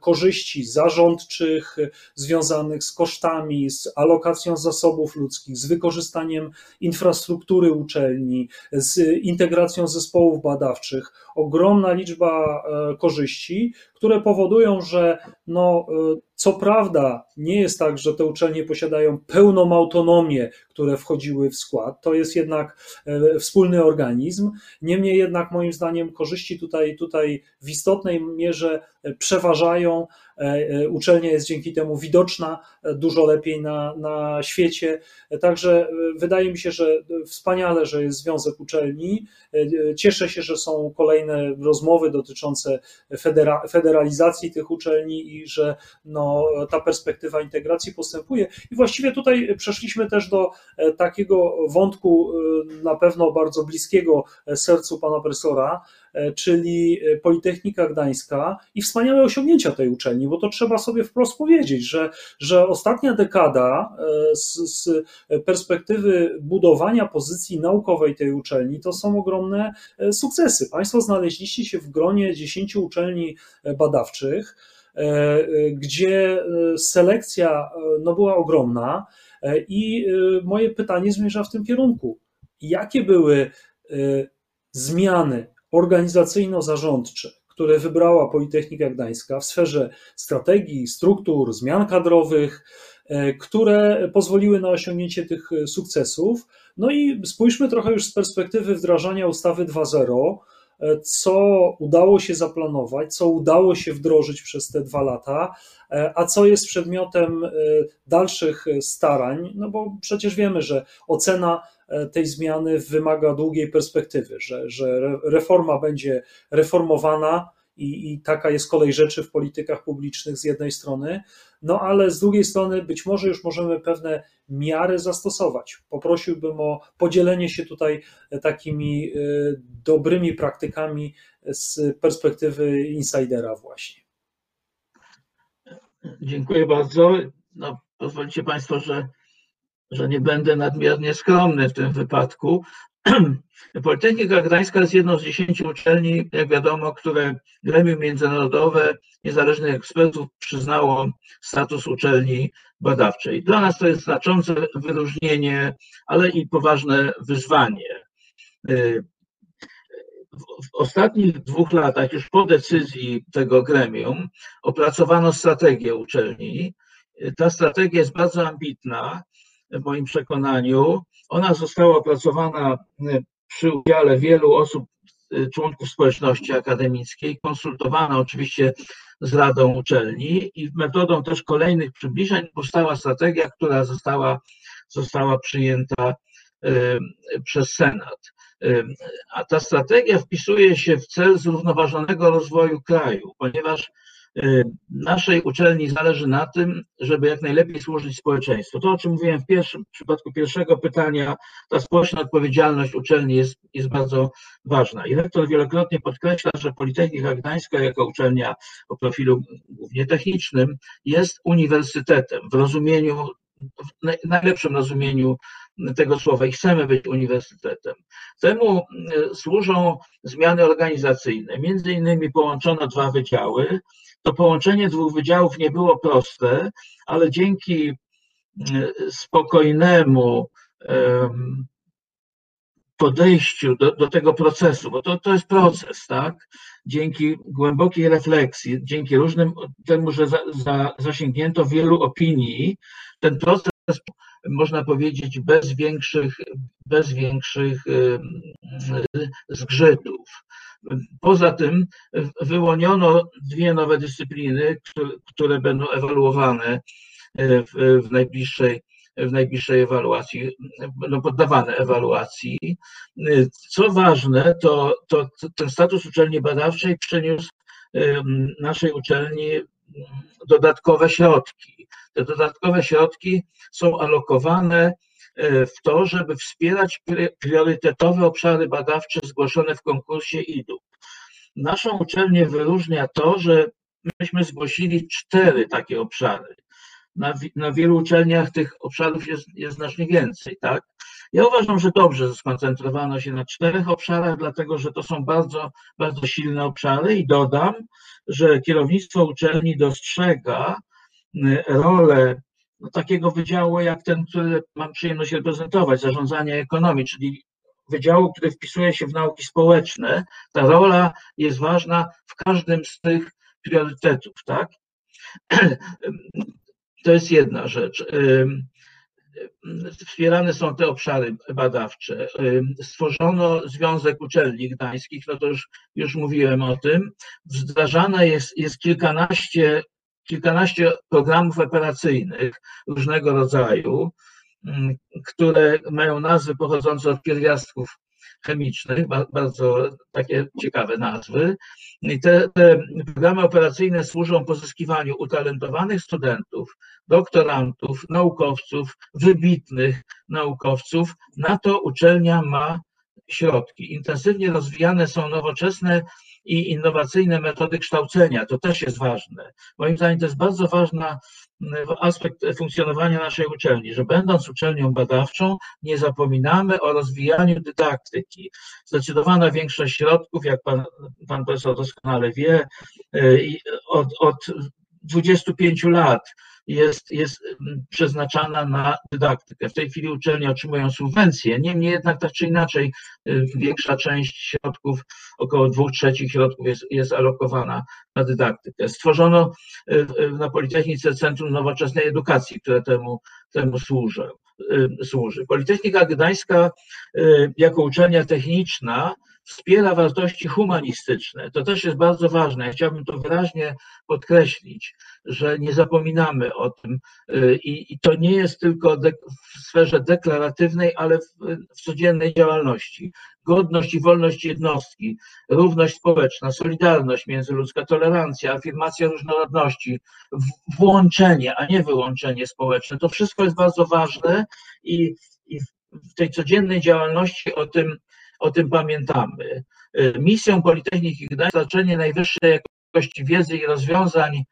S1: korzyści zarządczych związanych z kosztami, z alokacją zasobów ludzkich, z wykorzystaniem infrastruktury uczelni, z integracją zespołów badawczych, ogromna liczba e, korzyści, które powodują, że no, e, co prawda nie jest tak, że te uczelnie posiadają pełną autonomię, które wchodziły w skład, to jest jednak e, wspólny organizm, niemniej jednak moim zdaniem korzyści tutaj, tutaj w istotnej mierze przeważają, uczelnia jest dzięki temu widoczna dużo lepiej na, na świecie, także wydaje mi się, że wspaniale, że jest Związek Uczelni, cieszę się, że są kolejne rozmowy dotyczące federa, federalizacji tych uczelni i że no, ta perspektywa integracji postępuje. I właściwie tutaj przeszliśmy też do e, takiego wątku e, na pewno bardzo bliskiego sercu pana profesora, e, czyli Politechnika Gdańska i wspaniałe osiągnięcia tej uczelni, bo to trzeba sobie wprost powiedzieć, że, że ostatnia dekada z, z perspektywy budowania pozycji naukowej tej uczelni to są ogromne sukcesy. Państwo znaleźliście się w gronie 10 uczelni badawczych, e, e, gdzie e, selekcja no, była ogromna i moje pytanie zmierza w tym kierunku. Jakie były zmiany organizacyjno-zarządcze, które wybrała Politechnika Gdańska w sferze strategii, struktur, zmian kadrowych, które pozwoliły na osiągnięcie tych sukcesów? No i spójrzmy trochę już z perspektywy wdrażania ustawy 2.0 E, co udało się zaplanować, co udało się wdrożyć przez te dwa lata, e, a co jest przedmiotem e, dalszych starań, no bo przecież wiemy, że ocena tej zmiany wymaga długiej perspektywy, że, że reforma będzie reformowana, i, i taka jest kolej rzeczy w politykach publicznych z jednej strony, no ale z drugiej strony być może już możemy pewne miary zastosować. Poprosiłbym o podzielenie się tutaj takimi e, dobrymi praktykami z perspektywy insidera właśnie.
S2: Dziękuję bardzo. No, pozwolicie Państwo, że, że nie będę nadmiernie skromny w tym wypadku. Politechnika Gdańska jest jedną z dziesięciu uczelni, jak wiadomo, które gremium międzynarodowe niezależnych ekspertów przyznało status uczelni badawczej. Dla nas to jest znaczące wyróżnienie, ale i poważne wyzwanie. W ostatnich dwóch latach, już po decyzji tego gremium, opracowano strategię uczelni. Ta strategia jest bardzo ambitna w moim przekonaniu. Ona została opracowana y, przy udziale wielu osób członków społeczności akademickiej, konsultowana oczywiście z Radą Uczelni i metodą też kolejnych przybliżeń powstała strategia, która została, została przyjęta przez Senat. A ta strategia wpisuje się w cel zrównoważonego rozwoju kraju, ponieważ Y, naszej uczelni zależy na tym, żeby jak najlepiej służyć społeczeństwu. To, o czym mówiłem w, pierwszym, w przypadku pierwszego pytania, ta społeczna odpowiedzialność uczelni jest, jest bardzo ważna. I rektor wielokrotnie podkreśla, że Politechnika Gdańska jako uczelnia o profilu głównie technicznym jest uniwersytetem w rozumieniu, w najlepszym rozumieniu tego słowa i chcemy być uniwersytetem. Temu y, służą zmiany organizacyjne. Między innymi połączono dwa wydziały, to połączenie dwóch wydziałów nie było proste, ale dzięki mm, spokojnemu podejściu do, do tego procesu, bo to, to jest proces, tak? Dzięki głębokiej refleksji, dzięki różnym temu, że za, za, zasięgnięto wielu opinii, ten proces można powiedzieć bez większych, bez większych zgrzytów. Poza tym wyłoniono dwie nowe dyscypliny, które będą ewaluowane e, w, najbliższej w najbliższej ewaluacji, będą poddawane ewaluacji. Co ważne, to, to ten status uczelni badawczej przyniósł naszej uczelni dodatkowe środki. Te dodatkowe środki są alokowane e, w to, żeby wspierać priorytetowe obszary badawcze zgłoszone w konkursie IDU. Naszą uczelnię wyróżnia to, że myśmy zgłosili cztery takie obszary. Na, na wielu uczelniach tych obszarów jest, jest znacznie więcej, tak? Ja uważam, że dobrze skoncentrowano się na czterech obszarach, dlatego że to są bardzo, bardzo silne obszary i dodam, że kierownictwo uczelni dostrzega y, rolę takiego wydziału jak ten, który mam przyjemność reprezentować, zarządzania ekonomii, czyli wydziału, który wpisuje się w nauki społeczne. Ta rola jest ważna w każdym z tych priorytetów, tak? To jest jedna rzecz. Wspierane są te obszary badawcze. Stworzono Związek Uczelni Gdańskich, no to już, już mówiłem o tym. Wdrażane jest, jest kilkanaście, kilkanaście programów operacyjnych różnego rodzaju, które mają nazwy pochodzące od pierwiastków chemicznych, bardzo takie ciekawe nazwy. I te, te, programy operacyjne służą pozyskiwaniu utalentowanych studentów, doktorantów, naukowców, wybitnych naukowców. Na to uczelnia ma środki. Intensywnie rozwijane są nowoczesne i innowacyjne metody kształcenia. To też jest ważne. Moim zdaniem to jest bardzo ważna aspekt funkcjonowania naszej uczelni, że będąc uczelnią badawczą, nie zapominamy o rozwijaniu dydaktyki. Zdecydowana większość środków, jak pan, pan profesor doskonale wie, y, od, od 25 lat jest, jest mm, przeznaczana na dydaktykę. W tej chwili uczelnie otrzymują subwencje, niemniej jednak tak czy inaczej y, większa część środków, około dwóch trzecich środków jest, jest alokowana na dydaktykę. Stworzono y, na Politechnice Centrum Nowoczesnej Edukacji, które temu, temu służy. służy. Politechnika Gdańska jako uczelnia techniczna wspiera wartości humanistyczne. To też jest bardzo ważne. Ja chciałbym to wyraźnie podkreślić, że nie zapominamy o tym y, i, i to nie jest tylko w sferze deklaratywnej, ale w, w codziennej działalności. Godność i wolność jednostki, równość społeczna, solidarność międzyludzka, tolerancja, afirmacja różnorodności, włączenie, a nie wyłączenie społeczne. To wszystko jest bardzo ważne i, i w tej codziennej działalności o tym o tym pamiętamy. Y, misją Politechniki Gdańsk znaczenie najwyższej jakości wiedzy i rozwiązań,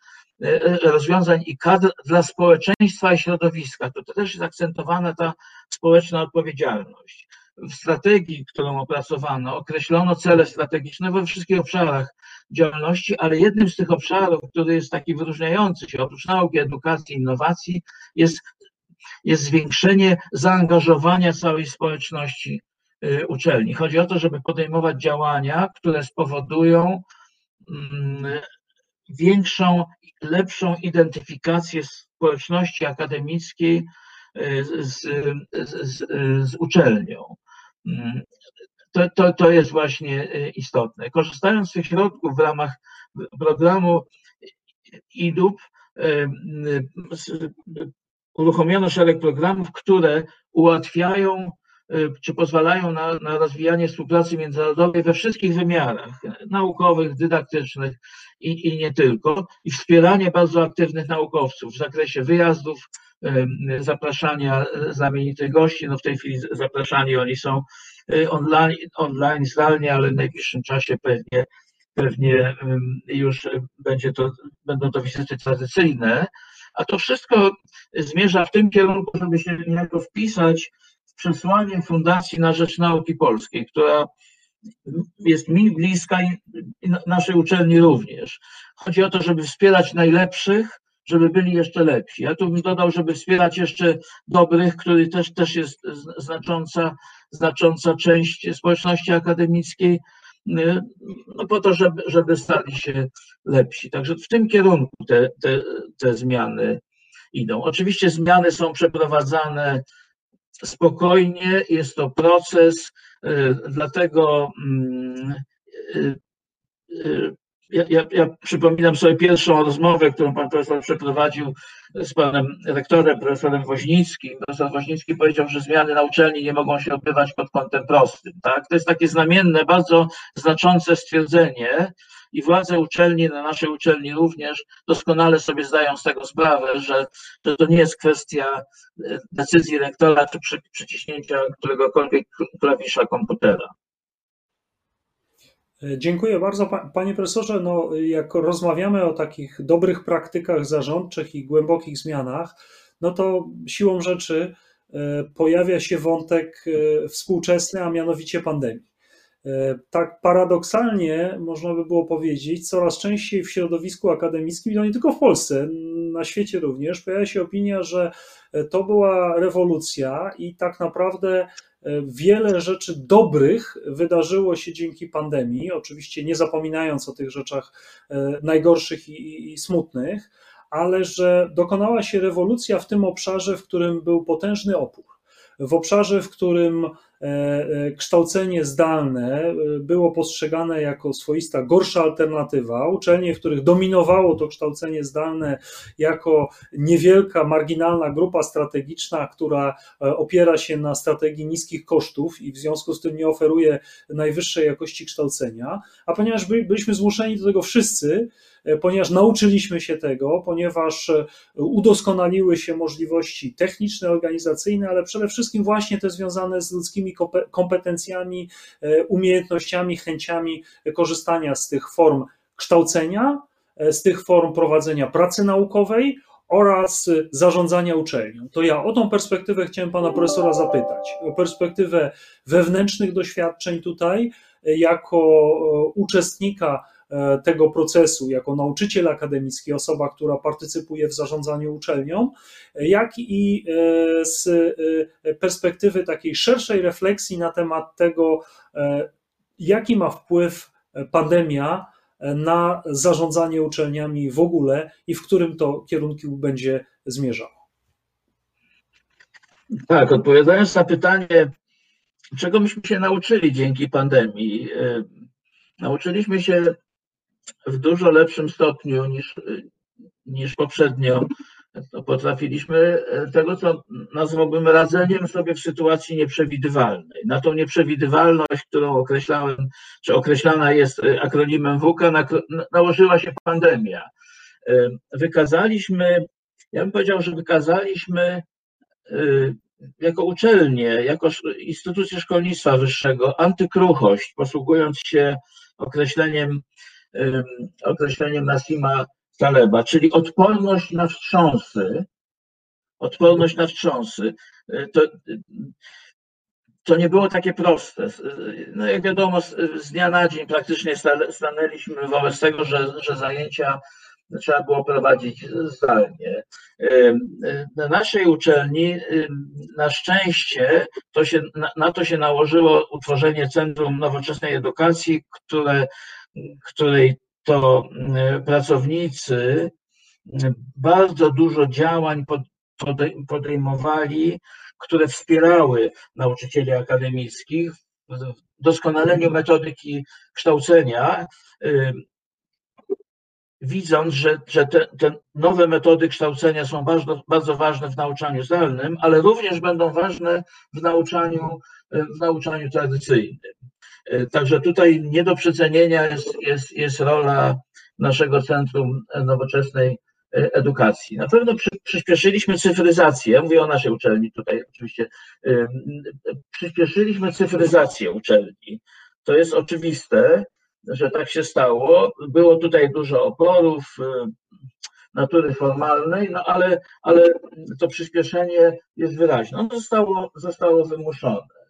S2: y, rozwiązań i kadr dla społeczeństwa i środowiska. To, też jest akcentowana ta społeczna odpowiedzialność. W strategii, którą opracowano, określono cele strategiczne we wszystkich obszarach działalności, ale jednym z tych obszarów, który jest taki wyróżniający się oprócz nauki, edukacji, innowacji, jest, jest zwiększenie zaangażowania całej społeczności uczelni. Chodzi o to, żeby podejmować działania, które spowodują mm, większą, lepszą identyfikację społeczności akademickiej y, z, z, z, uczelnią. Mm, to, to, to jest właśnie istotne. Korzystając z tych środków w ramach programu IDUP, uruchomiono szereg programów, które ułatwiają czy pozwalają na, na rozwijanie współpracy międzynarodowej we wszystkich wymiarach naukowych, dydaktycznych i, i nie tylko, i wspieranie bardzo aktywnych naukowców w zakresie wyjazdów, zapraszania znamienitych gości. No w tej chwili zapraszani oni są y, online, online zdalnie, ale w najbliższym czasie pewnie, pewnie już będzie to, będą to wizyty tradycyjne. A to wszystko zmierza w tym kierunku, żeby się niejako wpisać w przesłanie Fundacji na Rzecz Nauki Polskiej, która jest mi bliska i naszej uczelni również. Chodzi o to, żeby wspierać najlepszych, żeby byli jeszcze lepsi. Ja tu bym dodał, żeby wspierać jeszcze dobrych, który też, też jest znacząca, znacząca część społeczności akademickiej, y, no po to, żeby, żeby stali się lepsi. Także w tym kierunku te, te, te zmiany idą. Oczywiście zmiany są przeprowadzane spokojnie, jest to proces, y, dlatego mm, y, ja, ja, ja, przypominam sobie pierwszą rozmowę, którą pan profesor przeprowadził z panem rektorem, profesorem Woźnickim. Profesor Woźnicki powiedział, że zmiany na uczelni nie mogą się odbywać pod kątem prostym. Tak? To jest takie znamienne, bardzo znaczące stwierdzenie i władze uczelni, na naszej uczelni również, doskonale sobie zdają z tego sprawę, że, że to nie jest kwestia e, decyzji rektora czy przy, przyciśnięcia któregokolwiek klawisza komputera.
S1: Dziękuję bardzo, panie profesorze. No, jak rozmawiamy o takich dobrych praktykach zarządczych i głębokich zmianach, no to siłą rzeczy e, pojawia się wątek e, współczesny, a mianowicie pandemii. E, tak paradoksalnie można by było powiedzieć, coraz częściej w środowisku akademickim, no nie tylko w Polsce, na świecie również, pojawia się opinia, że to była rewolucja i tak naprawdę Wiele rzeczy dobrych wydarzyło się dzięki pandemii, oczywiście nie zapominając o tych rzeczach e, najgorszych i, i smutnych, ale że dokonała się rewolucja w tym obszarze, w którym był potężny opór. W obszarze, w którym e, e, kształcenie zdalne e, było postrzegane jako swoista gorsza alternatywa, uczelnie, w których dominowało to kształcenie zdalne jako niewielka, marginalna grupa strategiczna, która opiera się na strategii niskich kosztów i w związku z tym nie oferuje najwyższej jakości kształcenia, a ponieważ byliśmy zmuszeni do tego wszyscy, E, ponieważ nauczyliśmy się tego, ponieważ e, udoskonaliły się możliwości techniczne, organizacyjne, ale przede wszystkim właśnie te związane z ludzkimi kompetencjami, e, umiejętnościami, chęciami korzystania z tych form kształcenia, z tych form prowadzenia pracy naukowej oraz zarządzania uczelnią. To ja o tą perspektywę chciałem pana profesora zapytać, o perspektywę wewnętrznych doświadczeń tutaj, jako uczestnika E, tego procesu jako nauczyciel akademicki, osoba, która partycypuje w zarządzaniu uczelnią, jak i e, z e, perspektywy takiej szerszej refleksji na temat tego, jaki ma wpływ pandemia na zarządzanie uczelniami w ogóle i w którym to kierunku będzie zmierzało.
S2: Tak, odpowiadając na pytanie, czego myśmy się nauczyli dzięki pandemii, nauczyliśmy się w dużo lepszym stopniu niż, niż poprzednio potrafiliśmy tego, co nazwałbym radzeniem sobie w sytuacji nieprzewidywalnej. Na tą nieprzewidywalność, którą określałem, czy określana jest akronimem WUKA, nałożyła się pandemia. Wykazaliśmy, ja bym powiedział, że wykazaliśmy jako uczelnie, jako instytucje szkolnictwa wyższego antykruchość, posługując się określeniem określeniem Nasima Taleba, czyli odporność na wstrząsy, odporność na wstrząsy. E, to, to nie było takie proste. No jak wiadomo, z dnia na dzień praktycznie stanęliśmy wobec tego, że, że zajęcia trzeba było prowadzić zdalnie. Na naszej uczelni na szczęście to się, na to się nałożyło utworzenie Centrum Nowoczesnej Edukacji, które której to e, pracownicy bardzo dużo działań podejmowali, które wspierały nauczycieli akademickich doskonaleniu metodyki kształcenia, widząc, że, że te, te, nowe metody kształcenia są bardzo, bardzo ważne w nauczaniu zdalnym, ale również będą ważne w nauczaniu, w nauczaniu tradycyjnym. Także tutaj nie do przecenienia jest, jest, jest rola naszego Centrum Nowoczesnej Edukacji. Na pewno przy, przyspieszyliśmy cyfryzację, mówię o naszej uczelni tutaj oczywiście, przyspieszyliśmy cyfryzację uczelni. To jest oczywiste, że tak się stało. Było tutaj dużo oporów natury formalnej, no ale, ale to przyspieszenie jest wyraźne. Ono zostało, zostało wymuszone.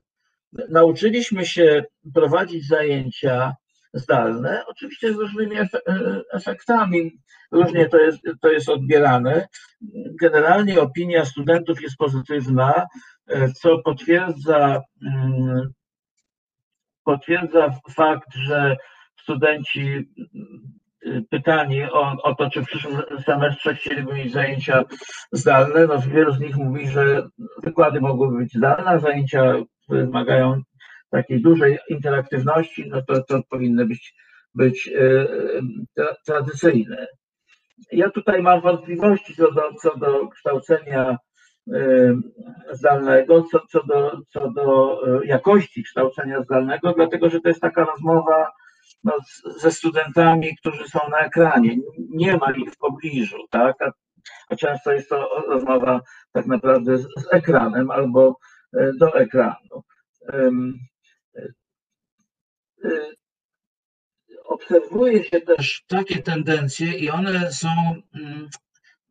S2: Nauczyliśmy się prowadzić zajęcia zdalne, oczywiście z różnymi y, efektami, różnie to jest, to jest odbierane. Generalnie opinia studentów jest pozytywna, y, co potwierdza, potwierdza fakt, że studenci y, pytani o, o to, czy w przyszłym semestrze chcieliby mieć zajęcia zdalne, no wielu z nich mówi, że wykłady mogłyby być zdalne, a zajęcia wymagają takiej dużej interaktywności, no to, to powinny być, być e, tradycyjne. Ja tutaj mam wątpliwości co do, co do kształcenia e, zdalnego, co, co, do, co do jakości kształcenia zdalnego, dlatego że to jest taka rozmowa no, ze studentami, którzy są na ekranie. Nie ma ich w pobliżu, tak? A, a często jest to rozmowa tak naprawdę z, z ekranem albo e, do ekranu. Um, obserwuje się też takie tendencje i one są, mm,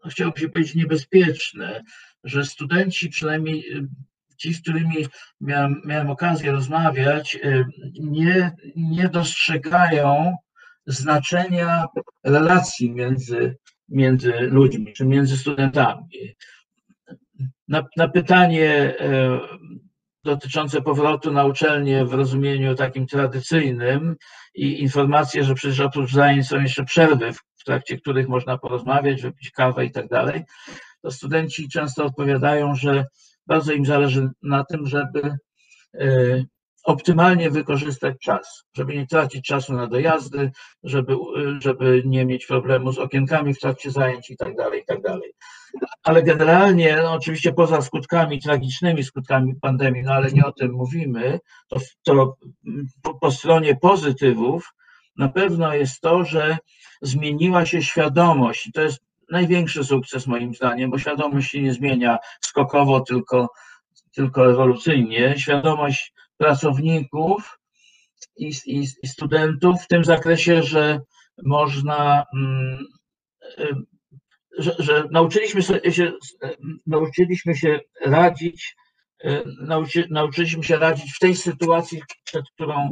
S2: no, chciałbym się powiedzieć, niebezpieczne, że studenci przynajmniej ci, z którymi miałem, miałem okazję rozmawiać, nie, nie dostrzegają znaczenia relacji między, między ludźmi, czy między studentami. Na, na pytanie y, dotyczące powrotu na uczelnię w rozumieniu takim tradycyjnym i informacje, że przecież oprócz zajęć są jeszcze przerwy, w trakcie których można porozmawiać, wypić kawę i tak dalej, to studenci często odpowiadają, że bardzo im zależy na tym, żeby e, optymalnie wykorzystać czas, żeby nie tracić czasu na dojazdy, żeby, żeby nie mieć problemu z okienkami w trakcie zajęć i tak dalej, i tak dalej. Ale generalnie, no oczywiście poza skutkami, tragicznymi skutkami pandemii, no ale nie o tym mówimy, to, to po, po stronie pozytywów na pewno jest to, że zmieniła się świadomość to jest największy sukces moim zdaniem, bo świadomość się nie zmienia skokowo, tylko, tylko ewolucyjnie. Świadomość pracowników i, i, i studentów w tym zakresie, że można, mm, y, że, że nauczyliśmy się, nauczyliśmy się radzić, y, nauczy, nauczyliśmy się radzić w tej sytuacji, przed którą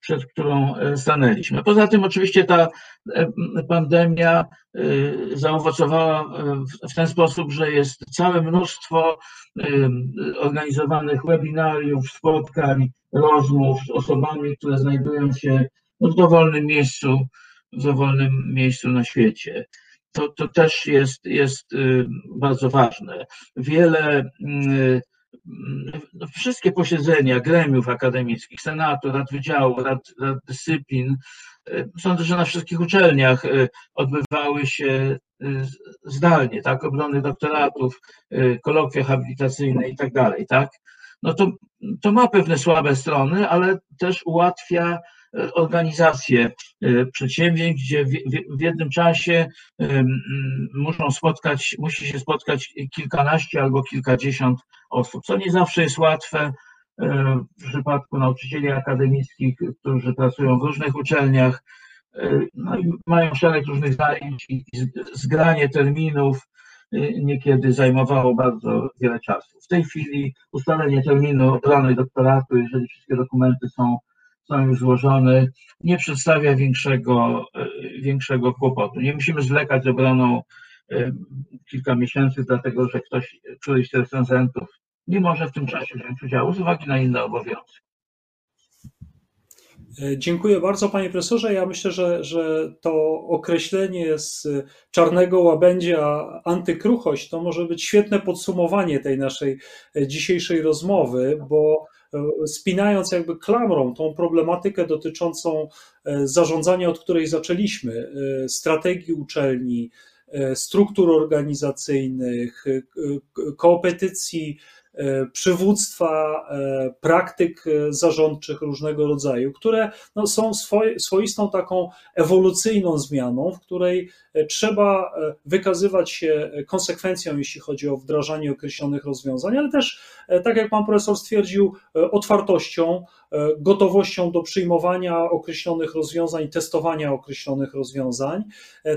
S2: przed którą e, stanęliśmy. Poza tym oczywiście ta e, pandemia e, zaowocowała w ten sposób, że jest całe mnóstwo organizowanych webinariów, spotkań, rozmów z osobami, które znajdują się w dowolnym miejscu, w dowolnym miejscu na świecie. To, to też jest, jest bardzo ważne. Wiele no, wszystkie posiedzenia gremiów akademickich, senatu, rad wydziału, rad, rad dyscyplin, sądzę, że na wszystkich uczelniach odbywały się zdalnie, tak, obrony doktoratów, kolokwia habilitacyjne i tak dalej, tak. No to, to ma pewne słabe strony, ale też ułatwia organizacje przedsięwzięć, gdzie w, jednym czasie muszą spotkać, musi się spotkać kilkanaście albo kilkadziesiąt osób, co nie zawsze jest łatwe w przypadku nauczycieli akademickich, którzy pracują w różnych uczelniach, no mają szereg różnych zajęć i zgranie terminów niekiedy zajmowało bardzo wiele czasu. W tej chwili ustalenie terminu obrony doktoratu, jeżeli wszystkie dokumenty są są już złożone, nie przedstawia większego, e, większego kłopotu. Nie musimy zwlekać z obroną e, kilka miesięcy, dlatego że ktoś, któryś z recenzentów nie może w tym czasie wziąć udziału z uwagi na inne obowiązki.
S1: E, dziękuję bardzo, panie profesorze. Ja myślę, że, że to określenie z czarnego łabędzia antykruchość to może być świetne podsumowanie tej naszej dzisiejszej rozmowy, bo spinając jakby klamrą tą problematykę dotyczącą zarządzania, od której zaczęliśmy, strategii uczelni, struktur organizacyjnych, kopetycji E, przywództwa, e, praktyk e, zarządczych różnego rodzaju, które no, są swoistą taką ewolucyjną zmianą, w której trzeba wykazywać się konsekwencją, jeśli chodzi o wdrażanie określonych rozwiązań, ale też, tak jak pan profesor stwierdził, otwartością, gotowością do przyjmowania określonych rozwiązań, testowania określonych rozwiązań.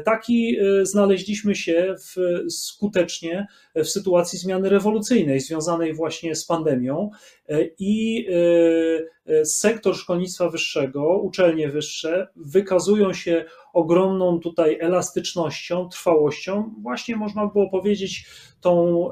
S1: Taki znaleźliśmy się w, skutecznie w sytuacji zmiany rewolucyjnej związanej właśnie z pandemią e, i e, e, sektor szkolnictwa wyższego, uczelnie wyższe wykazują się ogromną tutaj elastycznością, trwałością, właśnie można było powiedzieć tą,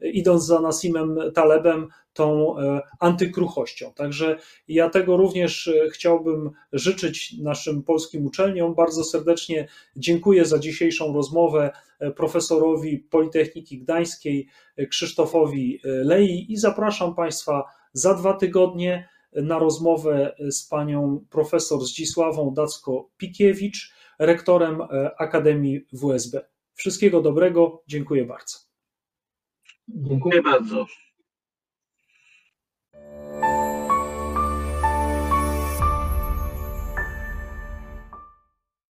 S1: idąc za Nasimem Talebem, tą antykruchością. Także ja tego również chciałbym życzyć naszym polskim uczelniom. Bardzo serdecznie dziękuję za dzisiejszą rozmowę profesorowi Politechniki Gdańskiej Krzysztofowi Lei i zapraszam Państwa za dwa tygodnie na rozmowę z panią profesor Zdzisławą Dacko-Pikiewicz, rektorem Akademii WSB. Wszystkiego dobrego, dziękuję bardzo.
S2: Dziękuję bardzo.